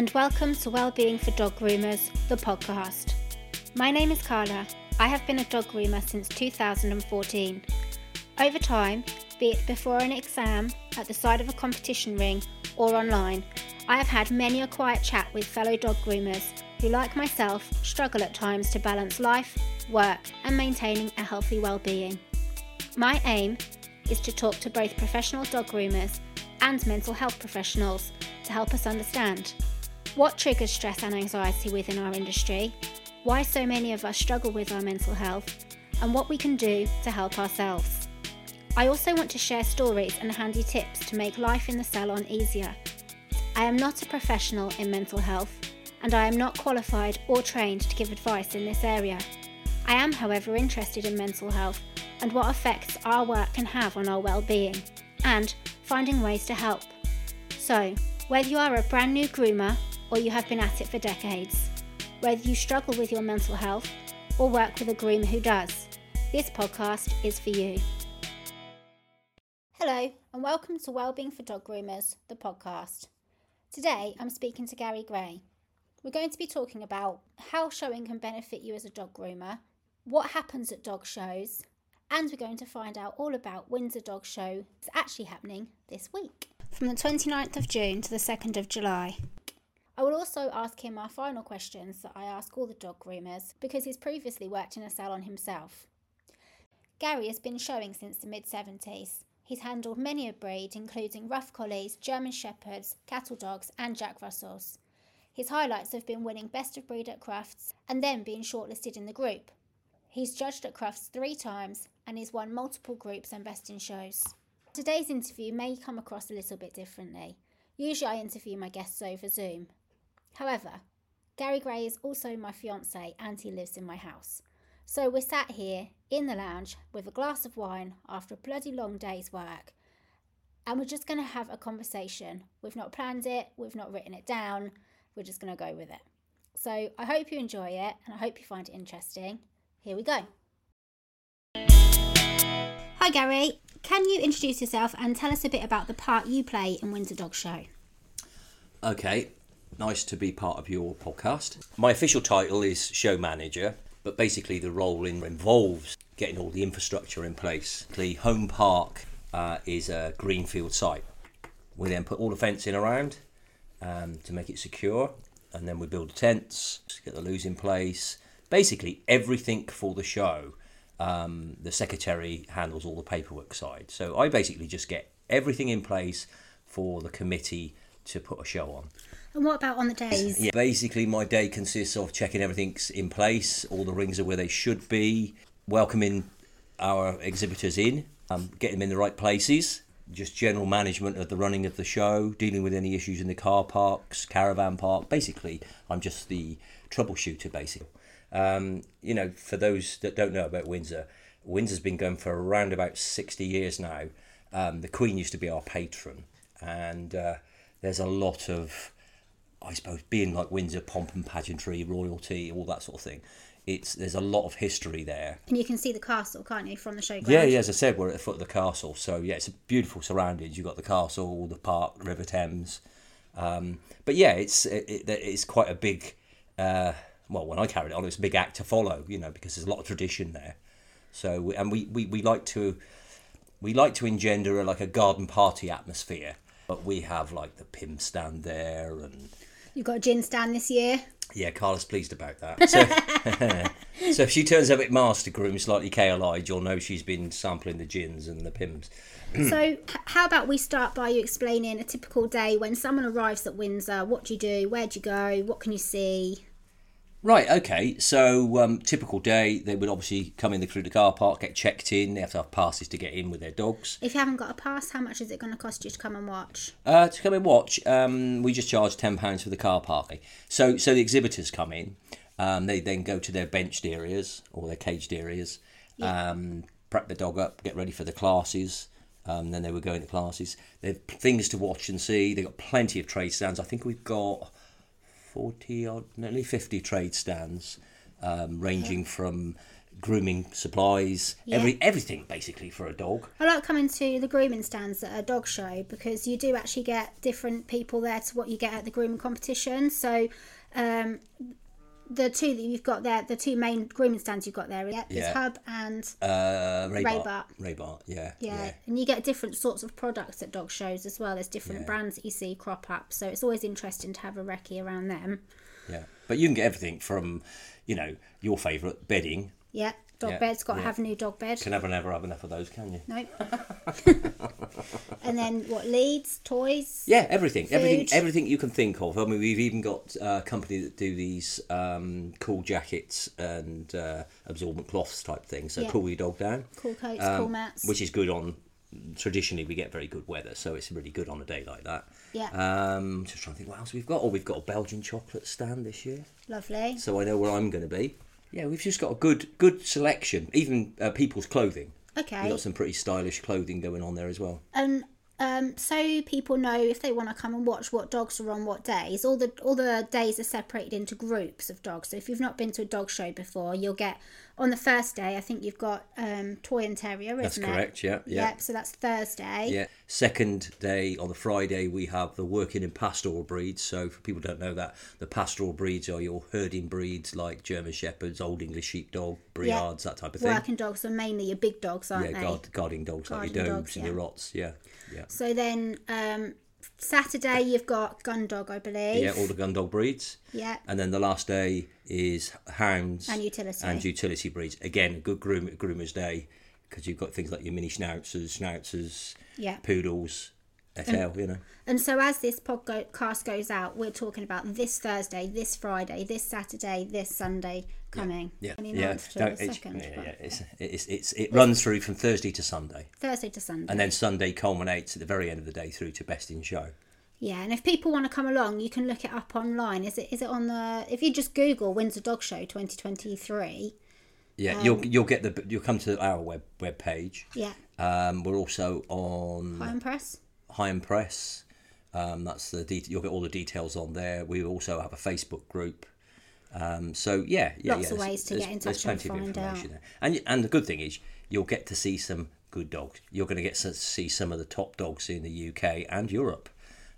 and welcome to Wellbeing for Dog Groomers, the podcast. My name is Carla. I have been a dog groomer since 2014. Over time, be it before an exam, at the side of a competition ring, or online, I have had many a quiet chat with fellow dog groomers who, like myself, struggle at times to balance life, work, and maintaining a healthy well-being. My aim is to talk to both professional dog groomers and mental health professionals to help us understand what triggers stress and anxiety within our industry, why so many of us struggle with our mental health, and what we can do to help ourselves. I also want to share stories and handy tips to make life in the salon easier. I am not a professional in mental health, and I am not qualified or trained to give advice in this area. I am, however, interested in mental health and what effects our work can have on our well-being, and finding ways to help. So, whether you are a brand new groomer or you have been at it for decades, whether you struggle with your mental health or work with a groomer who does, this podcast is for you. Hello, and welcome to Wellbeing for Dog Groomers, the podcast. Today I'm speaking to Gary Gray. We're going to be talking about how showing can benefit you as a dog groomer, what happens at dog shows, and we're going to find out all about Windsor Dog Show that's actually happening this week. From the 29th of June to the 2nd of July. I will also ask him our final questions that I ask all the dog groomers because he's previously worked in a salon himself. Gary has been showing since the mid 70s He's handled many a breed, including rough collies, German shepherds, cattle dogs, and Jack Russells. His highlights have been winning Best of Breed at Crufts and then being shortlisted in the group. He's judged at Crufts three times and he's won multiple groups and best in shows. Today's interview may come across a little bit differently. Usually I interview my guests over Zoom. However, Gary Gray is also my fiance and he lives in my house. So we're sat here in the lounge with a glass of wine after a bloody long day's work. And we're just going to have a conversation. We've not planned it, we've not written it down, we're just going to go with it. So I hope you enjoy it and I hope you find it interesting. Here we go. Hi, Gary. Can you introduce yourself and tell us a bit about the part you play in Windsor Dog Show? Okay, nice to be part of your podcast. My official title is show manager, but basically the role in involves getting all the infrastructure in place. The home park uh, is a greenfield site. We then put all the fencing around um, to make it secure, and then we build the tents, get the loos in place. Basically, everything for the show. Um, the secretary handles all the paperwork side. So I basically just get everything in place for the committee to put a show on. And what about on the days? Yeah, basically, my day consists of checking everything's in place, all the rings are where they should be, welcoming our exhibitors in, um, getting them in the right places, just general management of the running of the show, dealing with any issues in the car parks, caravan park. Basically, I'm just the troubleshooter, basically. Um, you know, for those that don't know about Windsor, Windsor's been going for around about 60 years now. Um, the Queen used to be our patron, and uh, there's a lot of I suppose being like Windsor, pomp and pageantry, royalty, all that sort of thing. It's there's a lot of history there. And you can see the castle, can't you, from the showground? Yeah, yeah. As I said, we're at the foot of the castle, so yeah, it's a beautiful surroundings. You've got the castle, the park, River Thames. Um, but yeah, it's it, it's quite a big. Uh, well, when I carried it on, it's a big act to follow, you know, because there's a lot of tradition there. So and we, we, we like to we like to engender a, like a garden party atmosphere. But we have like the pim stand there and You've got a gin stand this year. Yeah, Carla's pleased about that. So, so if she turns up at Master Groom slightly KLI, you'll know she's been sampling the gins and the Pimm's. so, how about we start by you explaining a typical day when someone arrives at Windsor? Uh, what do you do? Where do you go? What can you see? Right, okay. So, um, typical day, they would obviously come in through the car park, get checked in. They have to have passes to get in with their dogs. If you haven't got a pass, how much is it going to cost you to come and watch? Uh, to come and watch, um, we just charge ten pounds for the car park. So, so the exhibitors come in. Um, they then go to their benched areas or their caged areas, yeah. um, prep the dog up, get ready for the classes. Um, then they would go into classes. They've things to watch and see. They've got plenty of trade stands. I think we've got 40 odd, nearly 50 trade stands, um, ranging from grooming supplies, Yeah. every everything basically for a dog. I like coming to the grooming stands at a dog show because you do actually get different people there to what you get at the grooming competition. So, um, the two that you've got there, the two main grooming stands you've got there, yeah, is Hub and Uh, Ray, Ray Bart. Bart. Ray Bart, yeah, yeah. and you get different sorts of products at dog shows as well. There's different Yeah. brands that you see crop up, so it's always interesting to have a recce around them. yeah. But you can get everything from, you know, your favourite bedding. Yeah, dog Yeah, beds. Got to yeah. have a new dog bed. Can never, never have enough of those, can you? Nope. and then what? Leads, toys. Yeah, everything, everything, everything you can think of. I mean, we've even got a company that do these um, cool jackets and uh, absorbent cloths type things. So Yeah. cool your dog down, Cool coats, um, cool mats. which is good on. Traditionally, we get very good weather, so it's really good on a day like that. Yeah. Um, just trying to think what else we've got. Oh, we've got a Belgian chocolate stand this year, Lovely. so I know where I'm going to be. Yeah, we've just got a good good selection. Even uh, people's clothing. Okay. We've got some pretty stylish clothing going on there as well. and um, so people know if they want to come and watch what dogs are on what days. All the all the days are separated into groups of dogs. So if you've not been to a dog show before, you'll get on the first day. I think you've got um, toy and terrier, isn't That's it? correct. Yeah, yeah. Yep. So that's Thursday. Yeah. Second day on the Friday, we have the working in pastoral breeds. So for people who don't know that, the pastoral breeds are your herding breeds like German Shepherds, Old English Sheepdog, Briards, that type of thing. Working dogs are mainly your big dogs, aren't yeah, they? guard, guarding dogs like your Guarding dogs dogs, and yeah. your rots. Yeah, yeah. So then um, Saturday you've got gun dog, I believe. Yeah, all the gun dog breeds. Yeah. And then the last day is hounds And utility. and utility breeds. Again, a good groom, groomer's day because you've got things like your mini schnauzers, schnauzers, Yeah. poodles, FL, you know. And so, as this podcast goes out, we're talking about this Thursday, this Friday, this Saturday, this Sunday coming. Yeah, 29th yeah. the it's- 2nd. yeah, yeah, It's, it's, it's, it runs through from Thursday to Sunday. Thursday to Sunday. And then Sunday culminates at the very end of the day through to Best in Show. yeah, and if people want to come along, you can look it up online. Is it is it on the? If you just Google Windsor Dog Show 2023. Yeah, Um, you'll you'll get the you'll come to our web web page. Yeah, Um, we're also on Higham Press. Higham Press. Um, that's the det- you'll get all the details on there. We also have a Facebook group. Um, so yeah, yeah, Lots yeah, of there's- ways to get in there's touch and plenty of find information out. there. And and the good thing is you'll get to see some good dogs. You're going to get to see some of the top dogs in the UK and Europe.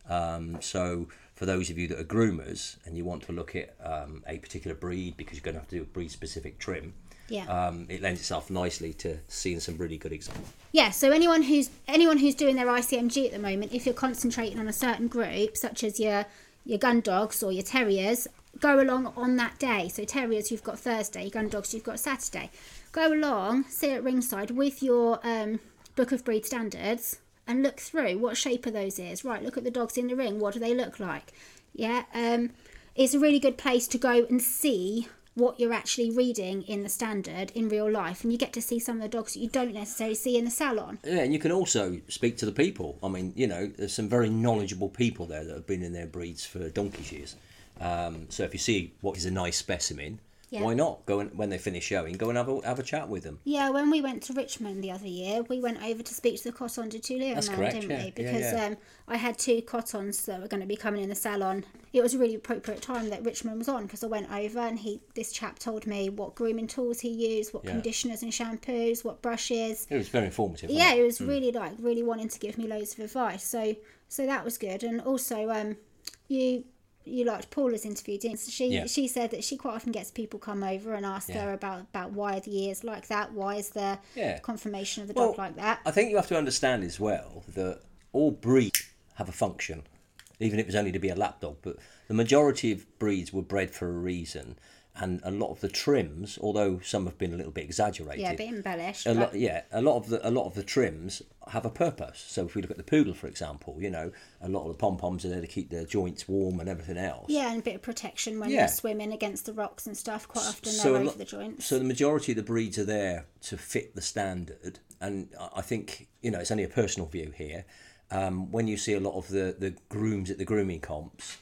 Um, so for those of you that are groomers and you want to look at um, a particular breed because you're going to have to do a breed specific trim, Yeah. um, it lends itself nicely to seeing some really good examples. Yeah, so anyone who's anyone who's doing their ICMG at the moment, if you're concentrating on a certain group, such as your your gun dogs or your terriers, go along on that day. So terriers you've got Thursday, gun dogs you've got Saturday. Go along, sit at ringside with your um, book of breed standards and look through what shape are those ears. Right, look at the dogs in the ring. What do they look like? Yeah, um, it's a really good place to go and see what you're actually reading in the standard in real life, and you get to see some of the dogs that you don't necessarily see in the salon. Yeah, and you can also speak to the people. I mean, you know, there's some very knowledgeable people there that have been in their breeds for donkey's years. Um, so if you see what is a nice specimen, Yeah. why not go and when they finish showing, go and have a have a chat with them. Yeah, when we went to Richmond the other year, we went over to speak to the Coton de That's man, correct, didn't yeah, we? Because yeah. Um, I had two Cotons that were going to be coming in the salon. It was a really appropriate time that Richmond was on because I went over and he, this chap told me what grooming tools he used, what conditioners and shampoos, what brushes. It was very informative. Yeah, it? it was really like really wanting to give me loads of advice. So so that was good. And also, um, you you liked Paula's interview, didn't? She Yeah. she said that she quite often gets people come over and ask Yeah. her about about why the ears like that, why is the Yeah. confirmation of the Well, dog like that. I think you have to understand as well that all breeds have a function, even if it's only to be a lapdog. But the majority of breeds were bred for a reason, and a lot of the trims, although some have been a little bit exaggerated, Yeah, a bit embellished. a lot, yeah, a lot of the a lot of the trims have a purpose. So if we look at the poodle, for example, you know, a lot of the pom poms are there to keep their joints warm and everything else. yeah, and a bit of protection when Yeah. they're swimming against the rocks and stuff. Quite often So they're over the joints. So the majority of the breeds are there to fit the standard, and I- I think you know it's only a personal view here. Um, when you see a lot of the the grooms at the grooming comps,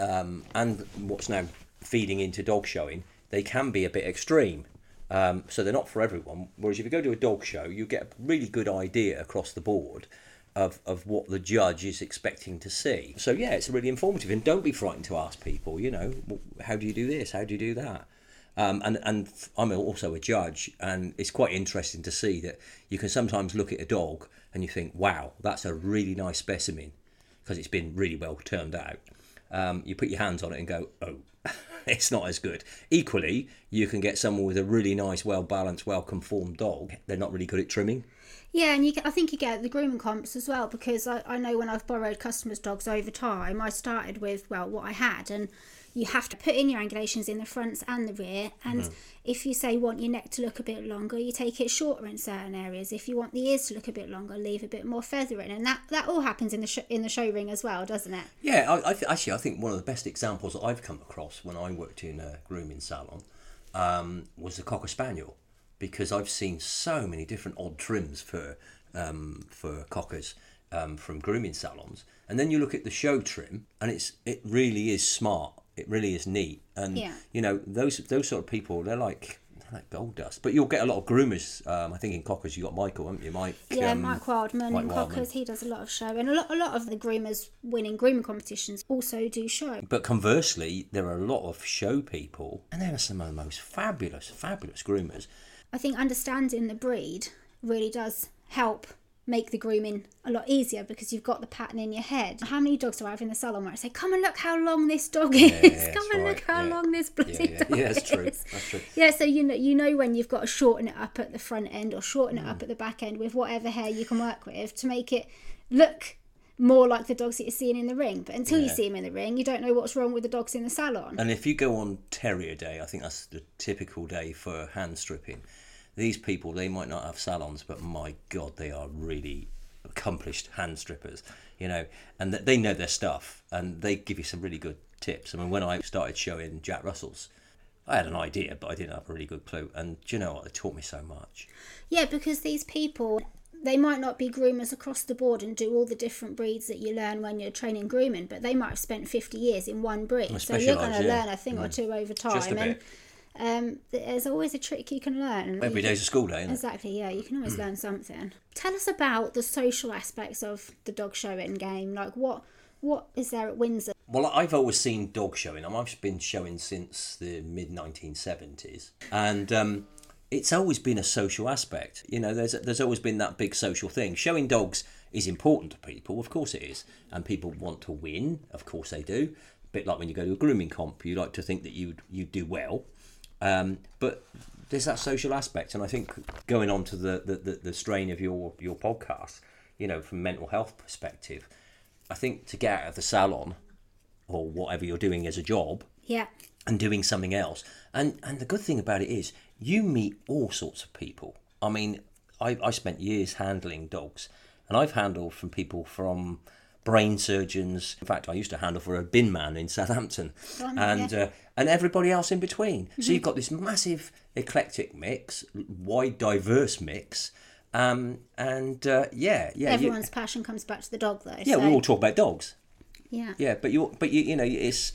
um, and what's now feeding into dog showing, they can be a bit extreme. Um, so they're not for everyone. Whereas if you go to a dog show, you get a really good idea across the board of, of what the judge is expecting to see. So yeah, it's really informative. And don't be frightened to ask people. You know, how do you do this? How do you do that? Um, and and I'm also a judge, and it's quite interesting to see that you can sometimes look at a dog and you think, "Wow, that's a really nice specimen," because it's been really well turned out. Um, you put your hands on it and go, "Oh, it's not as good." Equally, you can get someone with a really nice, well balanced, well conformed dog. They're not really good at trimming. Yeah, and you get, I think you get the grooming comps as well because I, I know when I've borrowed customers' dogs over time, I started with well what I had, and you have to put in your angulations in the fronts and the rear. And Mm-hmm. if you say want your neck to look a bit longer, you take it shorter in certain areas. If you want the ears to look a bit longer, leave a bit more feather in, and that that all happens in the sh- in the show ring as well, doesn't it? Yeah, I, I th- actually, I think one of the best examples that I've come across when I worked in a grooming salon um, was the cocker spaniel, because I've seen so many different odd trims for um, for cockers um, from grooming salons, and then you look at the show trim, and it's it really is smart. It really is neat, and Yeah. you know those those sort of people, they're like. they're Like gold dust, but you'll get a lot of groomers. Um, I think in cockers you got Michael, haven't you, Mike? Yeah, um, Mike Wildman Mike Wildman. Cockers, he does a lot of show, and a lot a lot of the groomers winning grooming competitions also do show. But conversely, there are a lot of show people, and there are some of the most fabulous, fabulous groomers. I think understanding the breed really does help make the grooming a lot easier because you've got the pattern in your head. How many dogs do I have in the salon where I say, "Come and look how long this dog is. yeah, Come and right, look how yeah. long this bloody Yeah, yeah, dog yeah, that's true. is." That's true. Yeah, so you know you know when you've got to shorten it up at the front end or shorten it Mm. up at the back end with whatever hair you can work with to make it look more like the dogs that you're seeing in the ring. But until you see them in the ring, you don't know what's wrong with the dogs in the salon. And if you go on Terrier Day, I think that's the typical day for hand stripping. These people, they might not have salons, but my God, they are really accomplished hand strippers, you know, and they know their stuff and they give you some really good tips. I mean, when I started showing Jack Russells, I had an idea, but I didn't have a really good clue. And do you know what? It taught me so much. Yeah, because these people, they might not be groomers across the board and do all the different breeds that you learn when you're training grooming, but they might have spent 50 years in one breed. So you're going to yeah. learn a thing or two over time. And. Um, there's always a trick you can learn. Every day's a school day, isn't it? Exactly, yeah, you can always Hmm. learn something. Tell us about the social aspects of the dog showing game. Like, what what is there at Windsor? Well, I've always seen dog showing. I've been showing since the mid 1970s, and um, it's always been a social aspect. You know, there's there's always been that big social thing. Showing dogs is important to people, of course it is, and people want to win, of course they do. A bit like when you go to a grooming comp, you like to think that you you do well, um, but there's that social aspect, and I think going on to the, the, the, the strain of your your podcast, you know, from mental health perspective, I think to get out of the salon or whatever you're doing as a job Yeah, and doing something else. And and the good thing about it is you meet all sorts of people. I mean, I, I spent years handling dogs, and I've handled from people from brain surgeons. In fact, I used to handle for a bin man in Southampton, Blimey, and yeah. uh, and everybody else in between. So you've got this massive eclectic mix, wide diverse mix. Um, and uh, yeah, yeah, you- everyone's passion comes back to the dog, though. yeah, so, we all talk about dogs. yeah. Yeah, but you, but you, you know, it's,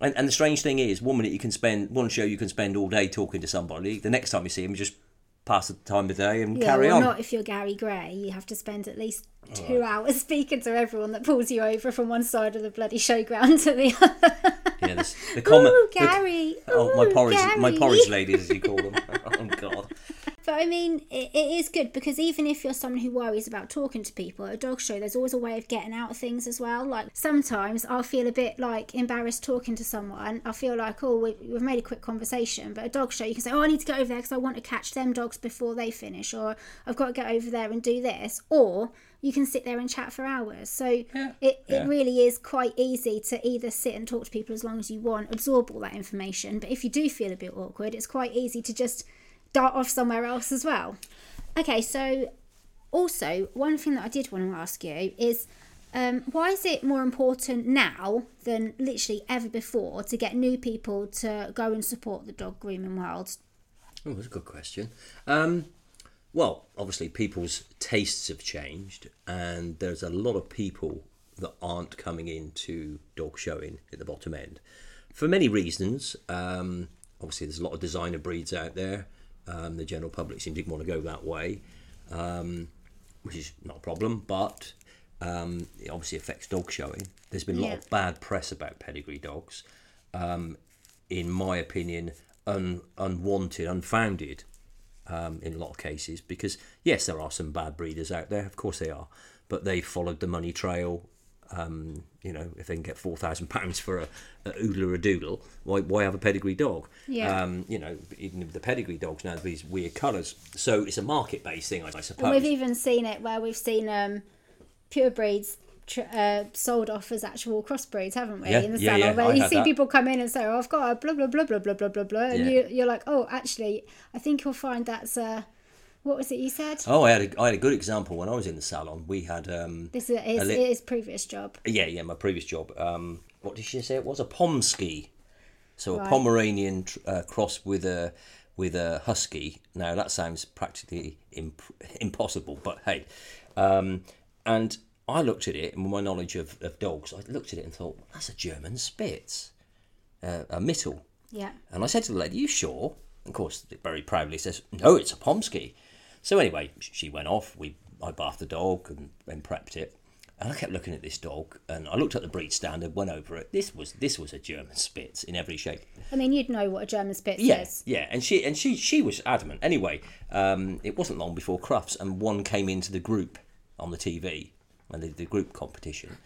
and, and the strange thing is, one minute you can spend one show you can spend all day talking to somebody. The next time you see him, you just pass the time of day and Yeah, carry well, on. not if you're Gary Gray. You have to spend at least two hours speaking to everyone that pulls you over from one side of the bloody showground to the other. Yeah, this, the comment. Ooh, the- Gary. oh, my Ooh, porridge, my porridge ladies, as you call them. oh God. But I mean, it, it is good because even if you're someone who worries about talking to people at a dog show, there's always a way of getting out of things as well. Like sometimes I'll feel a bit like embarrassed talking to someone. I feel like, oh, we, we've made a quick conversation. But a dog show, you can say, oh, I need to get over there because I want to catch them dogs before they finish, or I've got to get over there and do this. Or you can sit there and chat for hours. So it, yeah. it really is quite easy to either sit and talk to people as long as you want, absorb all that information. But if you do feel a bit awkward, it's quite easy to just dart off somewhere else as well. Okay, so also one thing that I did want to ask you is um, why is it more important now than literally ever before to get new people to go and support the dog grooming world? Oh, that's a good question. Um, well, obviously, people's tastes have changed, and there's a lot of people that aren't coming into dog showing at the bottom end for many reasons. Um, obviously, there's a lot of designer breeds out there. Um, the general public seem to want to go that way, um, which is not a problem, but um, it obviously affects dog showing. There's been a lot Yeah. of bad press about pedigree dogs. Um, in my opinion, un, unwanted, unfounded um, in a lot of cases because yes, there are some bad breeders out there, of course they are, but they followed the money trail. Um, you know, if they can get four thousand pounds for a, a oodle or a doodle, why why have a pedigree dog? Yeah. Um, you know, even the pedigree dogs now have these weird colours, so it's a market based thing, I And suppose. we've even seen it where we've seen um, pure breeds tr- uh, sold off as actual crossbreeds, haven't we? Yeah, in the yeah, salon, yeah, where I you see that. people come in and say, "Oh, I've got a blah blah blah blah blah blah blah blah," and you, you're like, "Oh, actually, I think you'll find that's uh, what was it you said?" Oh, I had a, I had a good example when I was in the salon. We had um, This is his, li- his previous job. Yeah, yeah, my previous job. Um, what did she say it was? A Pomsky. So Right. a Pomeranian tr- uh, cross with a with a husky. Now that sounds practically imp- impossible, but hey. Um, and I looked at it, and with my knowledge of, of dogs, I looked at it and thought, that's a German Spitz, uh, a Mittel. Yeah. And I said to the lady, you sure? Of course, very proudly says, no, it's a Pomsky. So anyway, she went off. We I bathed the dog and, and prepped it. And I kept looking at this dog, and I looked at the breed standard, went over it. This was this was a German Spitz in every shape. I mean, you'd know what a German Spitz Yeah, is. yeah, and she and she she was adamant. Anyway, um, it wasn't long before Crufts, and one came into the group on the TV, and the, the group competition,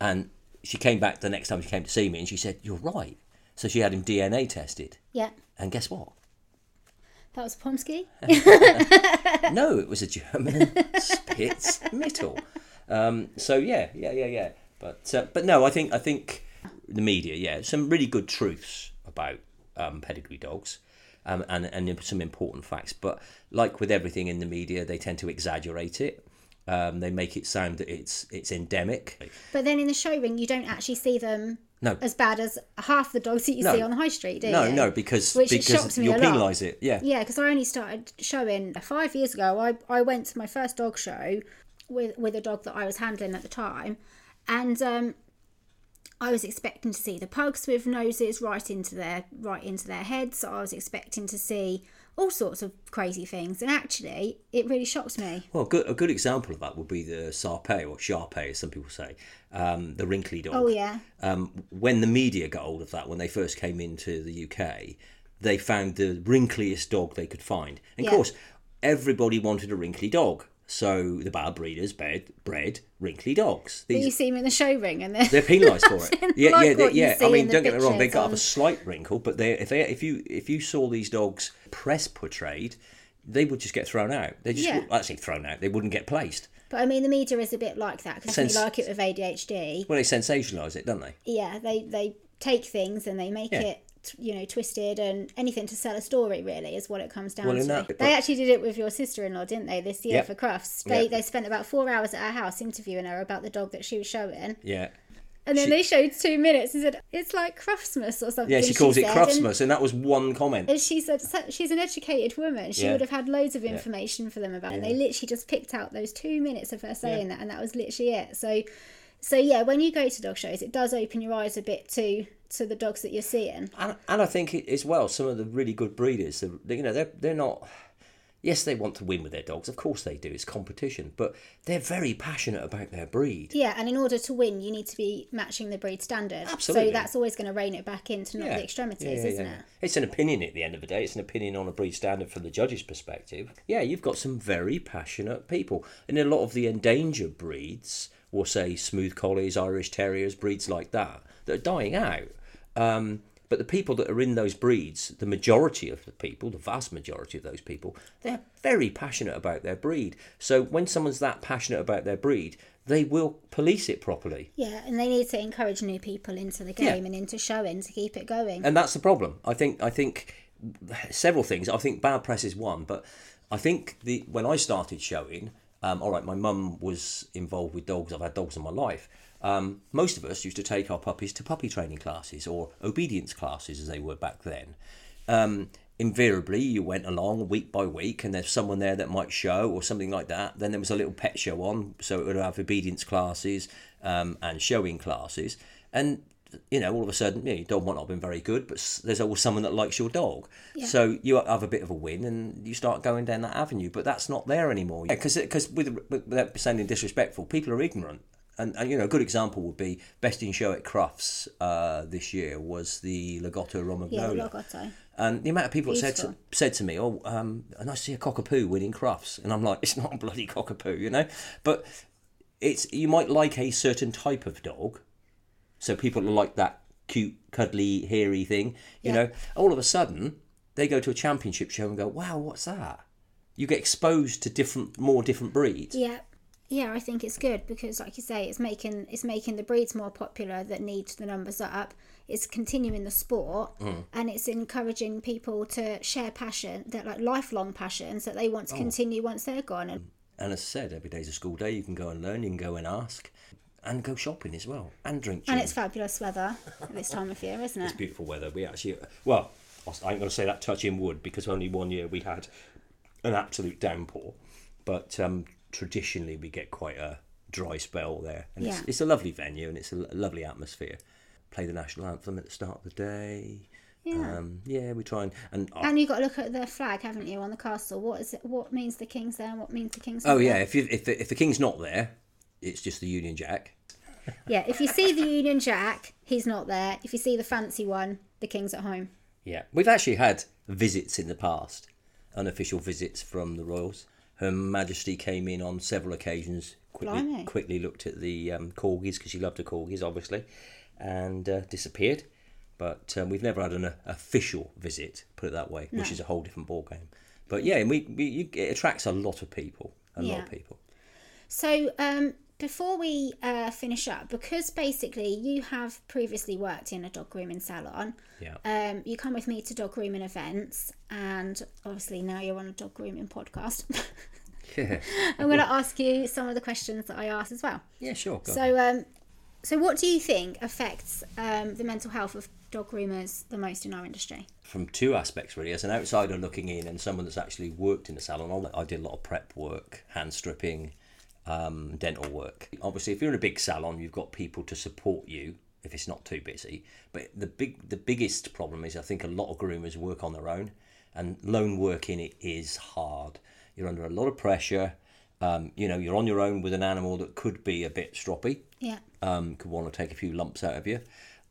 and she came back the next time she came to see me, and she said, "You're right." So she had him DNA tested, Yeah. and guess what? That was Pomsky. no, it was a German Spitz Mittel. Um, so yeah, yeah, yeah, yeah. But uh, but no, I think I think the media, yeah, some really good truths about um, pedigree dogs. Um, and and some important facts, but like with everything in the media, they tend to exaggerate it. Um, they make it sound that it's it's endemic. But then in the show ring, you don't actually see them No. as bad as half the dogs that you No. see on the high street, do No, you? no, because Which because shocks me you'll a lot. penalise it. Yeah, Yeah, because I only started showing five years ago. I, I went to my first dog show with with a dog that I was handling at the time, and um, I was expecting to see the pugs with noses right into their right into their heads. I was expecting to see all sorts of crazy things, and actually, it really shocks me. Well, good, a good example of that would be the Sarpé or Sharpe, as some people say, um, the wrinkly dog. Oh yeah, Um, when the media got hold of that, when they first came into the UK, they found the wrinkliest dog they could find. And of course, everybody wanted a wrinkly dog. So the bad breeders bred, bred wrinkly dogs. but you see them in the show ring, and then they're penalised for it. Like yeah, yeah, they- yeah. I mean, don't get me wrong; they got up a slight wrinkle, but they if they if you if you saw these dogs press portrayed, they would just get thrown out. They just Yeah. actually thrown out. They wouldn't get placed. But I mean, the media is a bit like that because Sense- you like it with ADHD. Well, they sensationalise it, don't they? yeah they they take things and they make Yeah. it you know twisted and anything to sell a story really is what it comes down Well, to that- they actually did it with your sister-in-law didn't they this year Yep. for crufts they Yep. they spent about four hours at our house interviewing her about the dog that she was showing Yeah. and then She- they showed two minutes and said it's like cruftsmas or something Yeah, she calls it said, Cruftsmas, and that was one comment. and, and she said she's an educated woman she Yeah. would have had loads of information for them about it and they literally just picked out those two minutes of her saying that and that was literally it so so yeah when you go to dog shows it does open your eyes a bit to to the dogs that you're seeing And, and I think it, as well, some of the really good breeders, they- you know, they're they're not. Yes, they want to win with their dogs. Of course they do. It's competition, but they're very passionate about their breed. Yeah, and in order to win, you need to be matching the breed standard. Absolutely. So that's always going to rein it back into not the extremities, Yeah, yeah, isn't yeah. it? It's an opinion at the end of the day. It's an opinion on a breed standard from the judge's perspective. Yeah, you've got some very passionate people. And a lot of the endangered breeds, or say smooth collies, Irish Terriers, breeds like that, that are dying out. Um, but the people that are in those breeds, the majority of the people, the vast majority of those people, they're very passionate about their breed. So when someone's that passionate about their breed, they will police it properly. Yeah, and they need to encourage new people into the game Yeah. and into showing to keep it going. and that's the problem. I think I think several things. I think bad press is one, but I think the when I started showing, um, all right, my mum was involved with dogs. I've had dogs in my life. Um, most of us used to take our puppies to puppy training classes or obedience classes, as they were back then. Um, invariably, you went along week by week, and there's someone there that might show or something like that. Then there was a little pet show on, so it would have obedience classes um, and showing classes, and you know, all of a sudden, you know, your dog might not have been very good, but there's always someone that likes your dog. So you have a bit of a win, and you start going down that avenue. But that's not there anymore. Because because with, without sounding disrespectful, people are ignorant. And, and you know, a good example would be best in show at Crufts uh, this year was the Lagotto Yeah, Romagnolo. Logotto. And the amount of people that said to, said to me, "Oh, um, and I see a cockapoo winning Crufts," and I'm like, "It's not a bloody cockapoo, you know." But it's you might like a certain type of dog, so people like that cute, cuddly, hairy thing. You Yeah. know, all of a sudden they go to a championship show and go, "Wow, what's that?" You get exposed to different, more different breeds. Yeah. Yeah, I think it's good because, like you say, it's making it's making the breeds more popular that need the numbers up. It's continuing the sport, Mm. and it's encouraging people to share passion, that like lifelong passions that they want Oh. to continue once they're gone. And And as I said, every day's a school day. You can go and learn. You can go and ask, and go shopping as well, and drink. and it's fabulous weather this time of year, isn't it? It's beautiful weather. We actually, well, I ain't going to say that touching wood because only one year we had an absolute downpour, but um, traditionally we get quite a dry spell there, and Yeah. it's, it's a lovely venue and it's a lovely atmosphere. Play the national anthem at the start of the day. Yeah. Um, yeah, we try and and oh, And you've got to look at the flag, haven't you, on the castle? What is it? What means the king's there? and What means the king's? oh yeah, there? if you if the, if the king's not there, it's just the Union Jack. yeah. If you see the Union Jack, he's not there. If you see the fancy one, the king's at home. Yeah, we've actually had visits in the past, unofficial visits from the royals. Her Majesty came in on several occasions. Quickly, Blimey. quickly looked at the um, corgis because she loved the corgis, obviously, and uh, disappeared. But um, we've never had an uh, official visit, put it that way, which is a whole different ball game. But yeah, we, we you, it attracts a lot of people, a lot of people. So, um, before we uh, finish up, because basically you have previously worked in a dog grooming salon, Yeah. um, you come with me to dog grooming events, and obviously now you're on a dog grooming podcast. Yeah, I'm going to ask you some of the questions that I asked as well. yeah, sure. So, um, so what do you think affects um, the mental health of dog groomers the most in our industry? from two aspects really as an outsider looking in and someone that's actually worked in a salon I did a lot of prep work hand stripping um, dental work. Obviously if you're in a big salon you've got people to support you if it's not too busy. But the big the biggest problem is I think a lot of groomers work on their own and lone work in it is hard. You're under a lot of pressure. Um, you know you're on your own with an animal that could be a bit stroppy. Yeah, um, could want to take a few lumps out of you.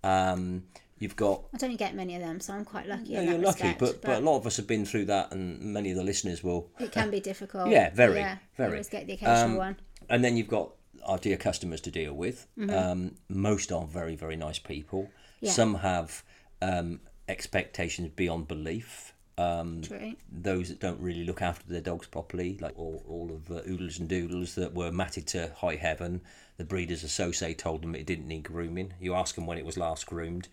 Um, you've got I don't get many of them, so I'm quite lucky. yeah, you're lucky, respect, but, but a lot of us have been through that, and many of the listeners will. it can be difficult. Yeah, very, yeah, very. Always get the occasional Um, one. And then you've got our dear customers to deal with. Mm-hmm. Um, most are very, very nice people. Yeah. Some have um, expectations beyond belief. Um, those that don't really look after their dogs properly, like all, all of the oodles and doodles that were matted to high heaven. The breeders associate told them it didn't need grooming. You ask them when it was last groomed,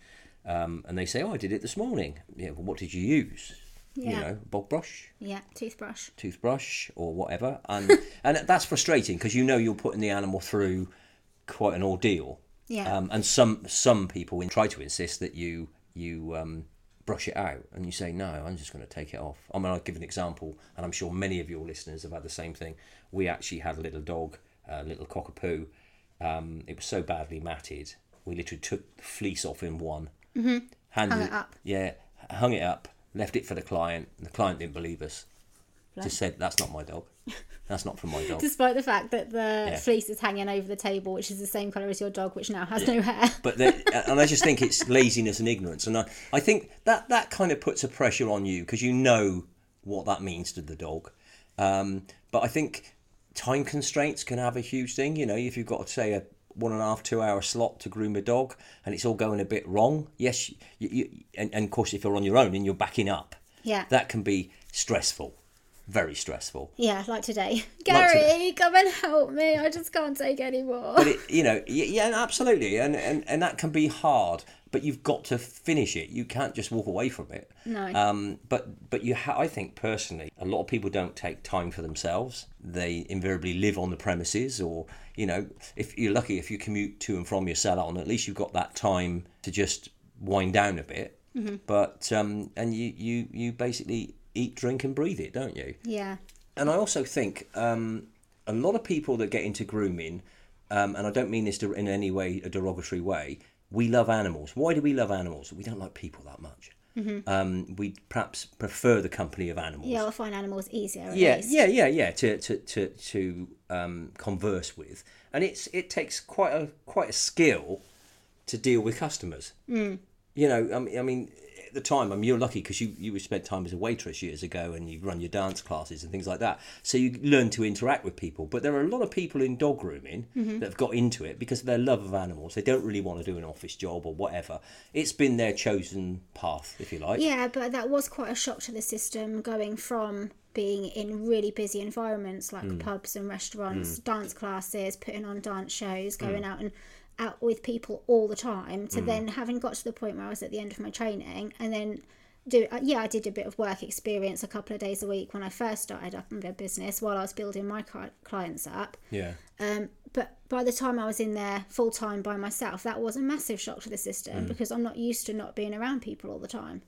um, and they say, "Oh, I did it this morning." Yeah, well, what did you use? You Yeah. know, bog brush, Yeah, toothbrush. toothbrush, or whatever, and and that's frustrating because you know you're putting the animal through quite an ordeal. Yeah. Um, and some some people try to insist that you you um, brush it out, and you say no, I'm just going to take it off. I mean, I'll give an example, and I'm sure many of your listeners have had the same thing. We actually had a little dog, a little cockapoo. Um, it was so badly matted, we literally took the fleece off in one, mm-hmm. handed Hung it up. yeah, hung it up, left it for the client. And the client didn't believe us. Just said, "That's not my dog. That's not from my dog." Despite the fact that the Yeah. fleece is hanging over the table, which is the same colour as your dog, which now has no hair. but they, and I just think it's laziness and ignorance, and I, I think that that kind of puts a pressure on you because you know what that means to the dog. Um, but I think time constraints can have a huge thing. You know, if you've got to say a one and a half two hour slot to groom a dog, and it's all going a bit wrong, yes, you, you, and, and of course if you're on your own and you're backing up, Yeah. that can be stressful, very stressful. Yeah, like today. Like Gary, today. come and help me. I just can't take anymore. but it, you know, yeah, absolutely, and, and and that can be hard. But you've got to finish it. You can't just walk away from it. No. Um, but but you, ha- I think personally, a lot of people don't take time for themselves. They invariably live on the premises, or you know, if you're lucky, if you commute to and from your salon, at least you've got that time to just wind down a bit. Mm-hmm. But um, and you you you basically eat, drink, and breathe it, don't you? yeah. and I also think um, a lot of people that get into grooming, um, and I don't mean this in any way a derogatory way. We love animals. Why do we love animals? We don't like people that much. Um, we perhaps prefer the company of animals. Yeah, I find animals easier. Yeah, least. yeah, yeah, yeah. To to to to um, converse with, and it's it takes quite a quite a skill to deal with customers. Mm. You know, I mean, I mean, at the time, I mean, you're lucky because you you spent time as a waitress years ago, and you run your dance classes and things like that. So you learn to interact with people. But there are a lot of people in dog grooming that have got into it because of their love of animals. They don't really want to do an office job or whatever. It's been their chosen path, if you like. Yeah, but that was quite a shock to the system going from being in really busy environments like Mm. pubs and restaurants, dance classes, putting on dance shows, Mm. going out and out with people all the time to then having got to the point where I was at the end of my training and then do uh, yeah I did a bit of work experience a couple of days a week when I first started up in business while I was building my clients up Yeah. um, but by the time I was in there full time by myself, that was a massive shock to the Mm. system because I'm not used to not being around people all the time.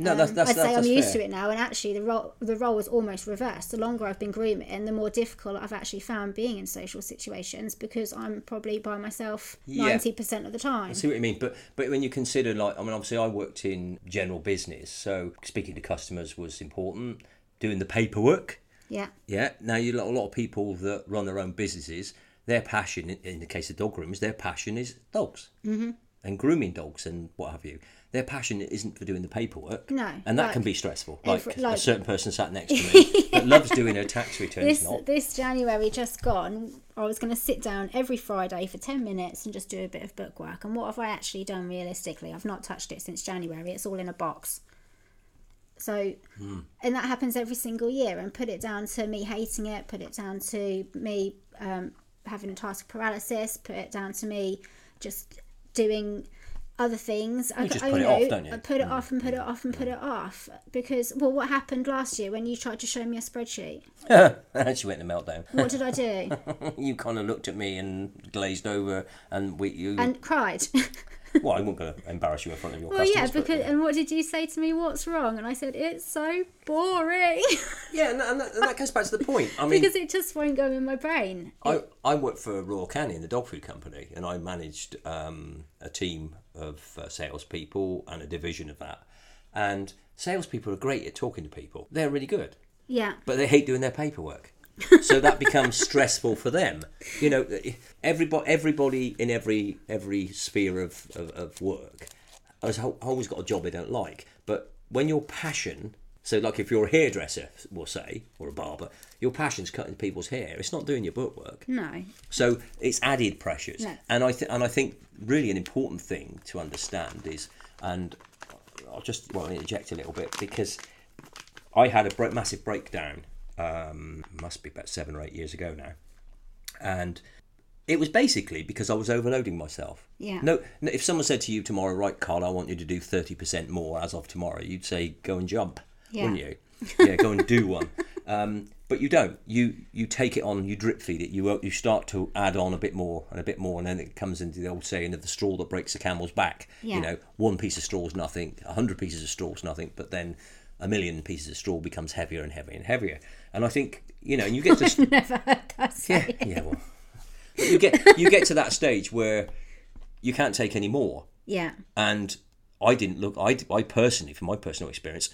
No, that's that's I'd that's, say I'm used fair. to it now, and actually the role the role is almost reversed. The longer I've been grooming, the more difficult I've actually found being in social situations because I'm probably by myself Yeah. ninety percent of the time. I see what you mean, but but when you consider like I mean, obviously I worked in general business, so speaking to customers was important. Doing the paperwork, Yeah, yeah. Now you a lot of people that run their own businesses, their passion in- the case of dog groomers, their passion is dogs mm-hmm. And grooming dogs and what have you. Their passion isn't for doing the paperwork, No, and that like can be stressful. Like, every- a certain person sat next to me that loves doing her tax returns. this not this January just gone, I was going to sit down every Friday for ten minutes and just do a bit of bookwork. And what have I actually done realistically? I've not touched it since January. It's all in a box. So, and that happens every single year. And put it down to me hating it. Put it down to me um, having task paralysis. Put it down to me just doing other things. I, just I put it know, off, don't you? I put it mm. off and put it off and put it off because well, what happened last year when you tried to show me a spreadsheet? she went in a meltdown. What did I do? you kind of looked at me and glazed over, and we you. and cried. well, I wasn't going to embarrass you in front of your well, customers. yeah, but, because and what did you say to me? What's wrong? And I said it's so boring Yeah, and that, and that, and that goes back to the point. I mean, because it just won't go in my brain. I, I worked for Royal Canin, the dog food company, and I managed um, a team of uh, salespeople and a division of that. And salespeople are great at talking to people. They're really good, Yeah, but they hate doing their paperwork. So that becomes stressful for them. You know, everybody, everybody in every every sphere of, of, of work has always got a job they don't like. But when your passion, so like if you're a hairdresser, we'll say, or a barber, your passion's cutting people's hair. It's not doing your bookwork. no, So it's added pressures, No. and I th- and I think really an important thing to understand is, and I'll just well interject a little bit because I had a massive breakdown. Um, must be about seven or eight years ago now, and it was basically because I was overloading myself. Yeah. No, no if someone said to you tomorrow, right, Carl, I want you to do thirty percent more as of tomorrow, you'd say, go and jump, Yeah. wouldn't you? Yeah, go and do one. Um, but you don't. You you take it on. You drip feed it. You you start to add on a bit more and a bit more, and then it comes into the old saying of the straw that breaks the camel's back. Yeah. You know, one piece of straw is nothing. A hundred pieces of straw is nothing. But then a million pieces of straw becomes heavier and heavier and heavier. And I think you know, and you get to never heard that. yeah, Say. yeah. Well, you get you get to that stage where you can't take any more, Yeah, and I didn't look. I I personally, from my personal experience,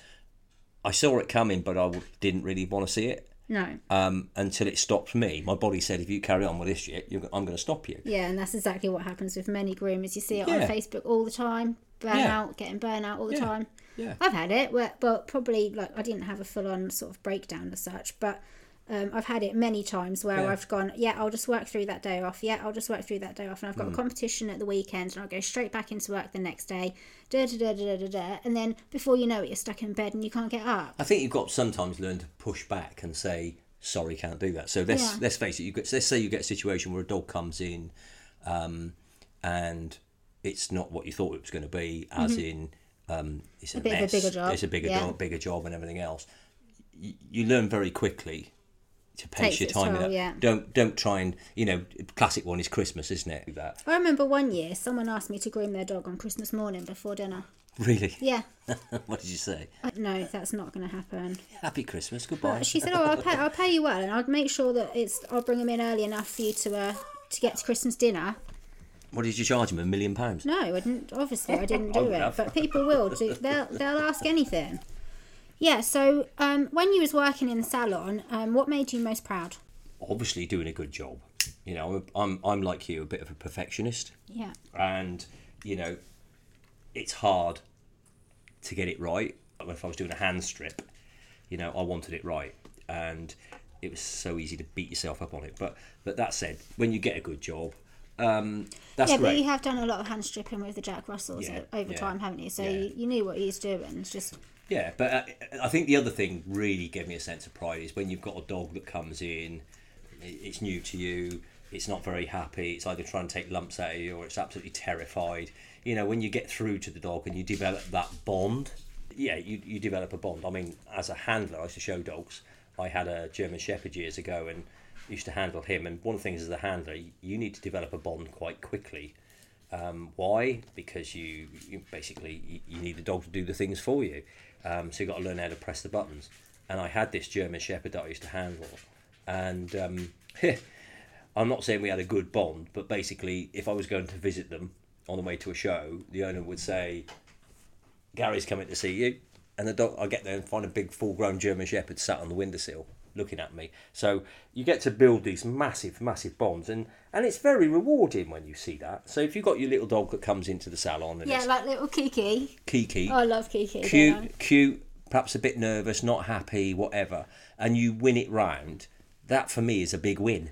I saw it coming, but I didn't really want to see it no, um, until it stopped me. My body said, "If you carry on with this shit, you're, I'm going to stop you." yeah, and that's exactly what happens with many groomers. You see it Yeah. on Facebook all the time. Burnout, Yeah. getting burnout all the Yeah. time. Yeah. I've had it, where, but probably like I didn't have a full on sort of breakdown as such, but um, I've had it many times where Yeah. I've gone, yeah, I'll just work through that day off. Yeah, I'll just work through that day off, and I've Mm. got a competition at the weekend, and I'll go straight back into work the next day. Da da da da da da, and then before you know it, you're stuck in bed and you can't get up. I think you've got to sometimes learn to push back and say, "Sorry, can't do that." So let's Yeah. let's face it. You get, let's say you get a situation where a dog comes in, um, and it's not what you thought it was going to be, as in um, it's a, Mm-hmm. bit of a mess, bigger job, It's a bigger yeah. job, bigger job, and everything else. You, you learn very quickly to pace Takes your time. in toll, yeah. Don't don't try and you know. Classic one is Christmas, isn't it? That I remember one year someone asked me to groom their dog on Christmas morning before dinner. really. Yeah, what did you say? No, that's not going to happen. Happy Christmas. Goodbye. She said, "Oh, I'll pay, I'll pay you well, and I'll make sure that it's I'll bring them in early enough for you to uh, to get to Christmas dinner." What did you charge him? A million pounds? No, I didn't. Obviously, I didn't do would it. have. But people will do. They'll they'll ask anything. Yeah. So um, when you was working in the salon, um, what made you most proud? Obviously, doing a good job. You know, I'm, I'm, I'm like you, a bit of a perfectionist. Yeah. and you know it's hard to get it right if i was doing a hand strip you know i wanted it right and it was so easy to beat yourself up on it but but that said when you get a good job um that's yeah, but you have done a lot of hand stripping with the Jack Russells Yeah, over yeah, time, haven't you? So yeah. you, you knew what he's doing. It's just Yeah, but uh, I think the other thing really gave me a sense of pride is when you've got a dog that comes in, it's new to you, it's not very happy, it's either trying to take lumps out of you or it's absolutely terrified. You know, when you get through to the dog and you develop that bond, yeah, you, you develop a bond. I mean, as a handler, I used to show dogs. I had a German Shepherd years ago and used to handle him. And one of the things as a handler, you need to develop a bond quite quickly. Um, why? Because you, you basically you, you need the dog to do the things for you. Um, so you've got to learn how to press the buttons. And I had this German Shepherd that I used to handle, and um, I'm not saying we had a good bond, but basically, if I was going to visit them on the way to a show, the owner would say, "Gary's coming to see you," and the dog. I get there and find a big, full-grown German Shepherd sat on the windowsill looking at me. So you get to build these massive, massive bonds, and and it's very rewarding when you see that. So if you've got your little dog that comes into the salon and yeah, it's like little Kiki. Kiki, Oh, I love Kiki. cute, cute, perhaps a bit nervous, not happy, whatever, and you win it round, that for me is a big win.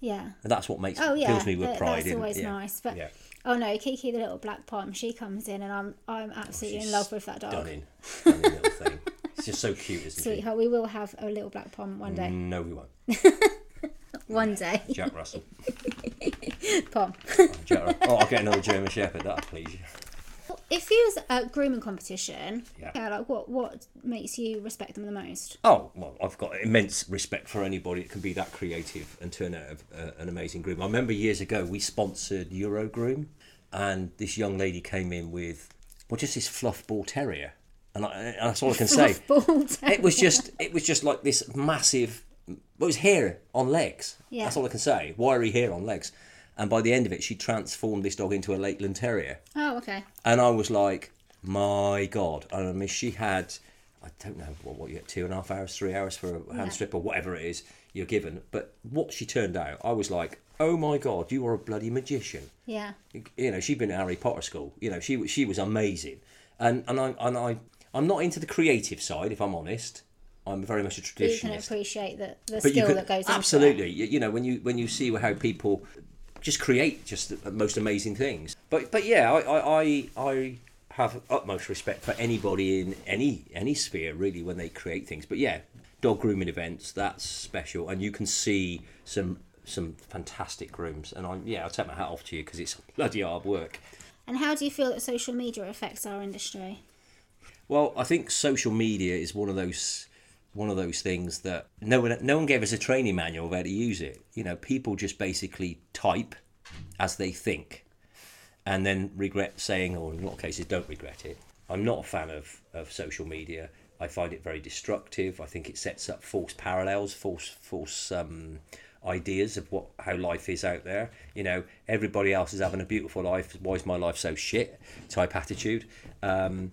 Yeah. And that's what makes Oh yeah, fills me with that- pride. that's in, always yeah. nice. But yeah. oh no, Kiki the little black pom, she comes in and I'm I'm oh, absolutely in love with that dog. Stunning, stunning little thing. It's just so cute, isn't it? Sweetheart, we will have a little black pom one day. No, we won't. One day, Jack Russell. pom. Oh, Jack oh, I'll get another German Shepherd. That'll please you. If you was at a grooming competition, Yeah. like what what makes you respect them the most? Oh well, I've got immense respect for anybody that can be that creative and turn out a, a, an amazing groom. I remember years ago we sponsored Eurogroom, and this young lady came in with well, just this fluff ball terrier, and, I, and that's all I can say. It was just it was just like this massive. Well, it was hair on legs. Yeah. That's all I can say. Wiry hair on legs, and by the end of it, she transformed this dog into a Lakeland Terrier. Oh, okay. And I was like, my God. And I mean, she had, I don't know, what, what you get, two and a half hours, three hours for a hand Yeah. strip or whatever it is you're given. But what she turned out, I was like, oh my God, you are a bloody magician. Yeah. You know, she'd been at Harry Potter school. You know, she was- she was amazing. And and I and I I'm not into the creative side, if I'm honest. I'm very much a But you can traditionalist. appreciate the, the skill could that goes into absolutely, you, you know, when you when you see how people just create just the most amazing things. But but yeah, I I, I, I have utmost respect for anybody in any any sphere really when they create things. But yeah, dog grooming events that's special, and you can see some some fantastic grooms. And I yeah, I'll take my hat off to you because it's bloody hard work. And how do you feel that social media affects our industry? Well, I think social media is one of those one of those things that no one no one gave us a training manual of how to use it. You know, people just basically type as they think, and then regret saying, or in a lot of cases, don't regret it. I'm not a fan of of social media. I find it very destructive. I think it sets up false parallels, false false um, ideas of what how life is out there. You know, everybody else is having a beautiful life. Why is my life so shit? Type attitude. Um,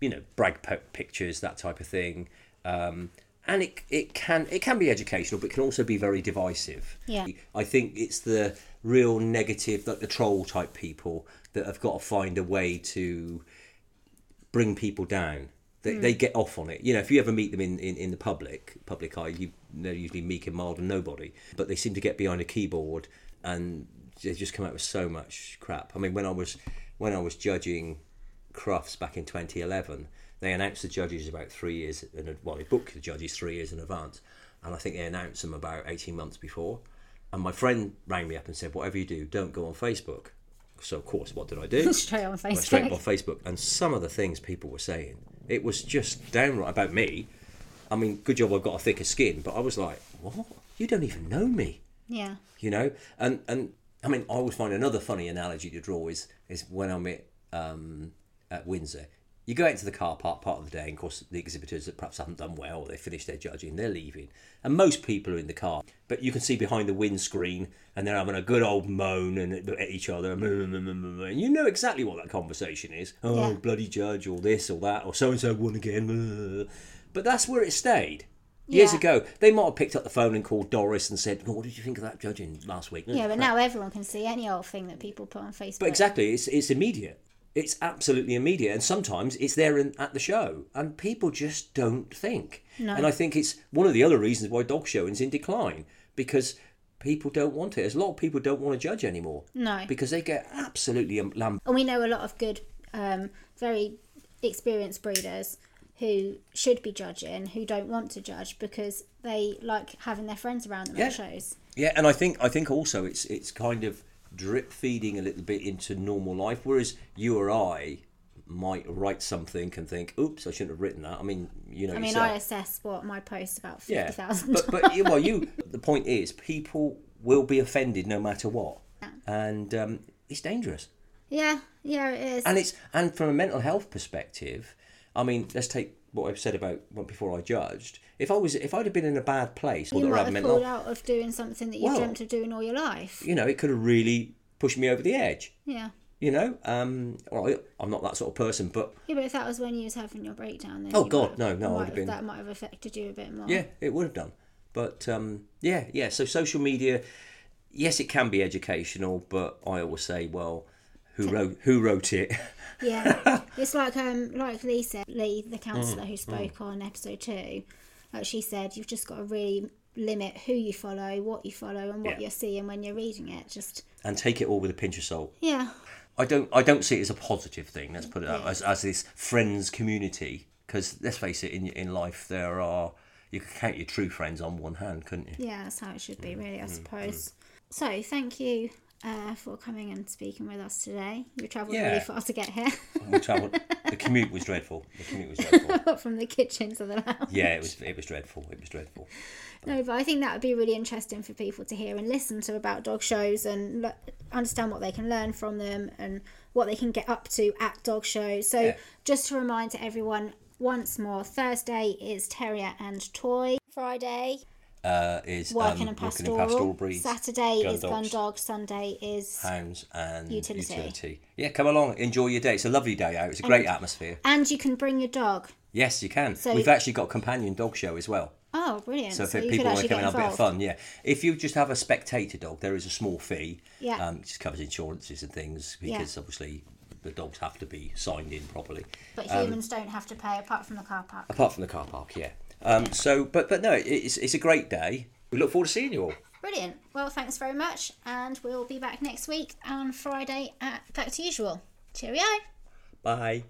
you know, brag po- pictures, that type of thing. Um, and it, it can it can be educational, but it can also be very divisive. Yeah. I think it's the real negative, like the troll type people that have got to find a way to bring people down. They, they get off on it. You know, if you ever meet them in, in, in the public public eye, you they're usually meek and mild and nobody. But they seem to get behind a keyboard and they just come out with so much crap. I mean, when I was when I was judging Crufts back in 2011, they announced the judges about three years. In, well, they booked the judges three years in advance, and I think they announced them about 18 months before. And my friend rang me up and said, "Whatever you do, don't go on Facebook." So of course, what did I do? Straight on Went straight on Facebook. Facebook, and some of the things people were saying, it was just downright about me. I mean, good job I've got a thicker skin, but I was like, "What? You don't even know me." Yeah. you know and and i mean i always find another funny analogy to draw is is when i'm at um at windsor You go out to the car park part of the day, and of course, the exhibitors that perhaps haven't done well, they finished their judging, they're leaving. And most people are in the car, but you can see behind the windscreen, and they're having a good old moan and at each other. Mm, mm, mm, and you know exactly what that conversation is. Oh, Yeah. bloody judge, or this, or that, or so and so won again. But that's where it stayed. Years Yeah. ago, they might have picked up the phone and called Doris and said, oh, "What did you think of that judging last week?" Yeah, but now everyone can see any old thing that people put on Facebook. But exactly, it's it's immediate. It's absolutely immediate, and sometimes it's there in, at the show, and people just don't think. No. And I think it's one of the other reasons why dog showing's in decline because people don't want it. There's a lot of people don't want to judge anymore. No. because they get absolutely um, lam- And we know a lot of good, um, very experienced breeders who should be judging who don't want to judge because they like having their friends around them Yeah. at shows. Yeah, and I think I think also it's it's kind of drip feeding a little bit into normal life, whereas you or I might write something and think, "Oops, I shouldn't have written that." I mean, you know, I mean, yourself. I assess what my post about yeah, fifty thousand. but but well, you. The point is, people will be offended no matter what, and um, it's dangerous. yeah, yeah, it is. And it's and from a mental health perspective, I mean, let's take what I've said about before I judged. If I was, if I'd have been in a bad place, you might have pulled out of doing something that you Well- dreamt of doing all your life. you know, it could have really pushed me over the edge. Yeah. You know, um, well, I'm not that sort of person, but Yeah, but if that was when you was having your breakdown, then Oh, God, have- no, no, I'd have been- that might have affected you a bit more. yeah, it would have done. But um, yeah, yeah. So social media, yes, it can be educational, but I always say, well, who wrote who wrote it? Yeah, it's like um like Lisa Lee, the Mm, counsellor who spoke on episode two, like she said, you've just got to really limit who you follow, what you follow, and what Yeah. you're seeing when you're reading it. Just and take it all with a pinch of salt. yeah, I don't I don't see it as a positive thing. Let's put it that way, as, as this friends community. Because let's face it, in in life there are you can count your true friends on one hand, couldn't you? yeah, that's how it should Mm, be, really, I suppose. So thank you. Uh, for coming and speaking with us today. You travelled Yeah. really far to get here We travelled. the commute was dreadful. The commute was dreadful. from the kitchen to the lounge. Yeah, it was it was dreadful. It was dreadful. No, but I think that would be really interesting for people to hear and listen to about dog shows and understand what they can learn from them and what they can get up to at dog shows. So, Yeah. just to remind everyone once more, Thursday is Terrier and Toy. Friday, Uh, is Working um, and working Pastoral. in pastoral breeds. Saturday gun is Gun. Dog. Sunday is. hounds and Utility. utility. Yeah, come along, enjoy your day. It's a lovely day out. It's a great atmosphere. And you can bring your dog. Yes, you can. So- We've actually got a companion dog show as well. Oh, brilliant. So So, if people want to come and have a bit of fun, yeah. If you just have a spectator dog, there is a small fee. Yeah. Um, it just covers insurances and things Yeah. because obviously the dogs have to be signed in properly. But Um, humans don't have to pay apart from the car park. Apart from the car park, yeah. Um, so, but but no, it's it's a great day. We look forward to seeing you all. Brilliant. Well, thanks very much. And we'll be back next week on Friday at back to usual. Cheerio. Bye.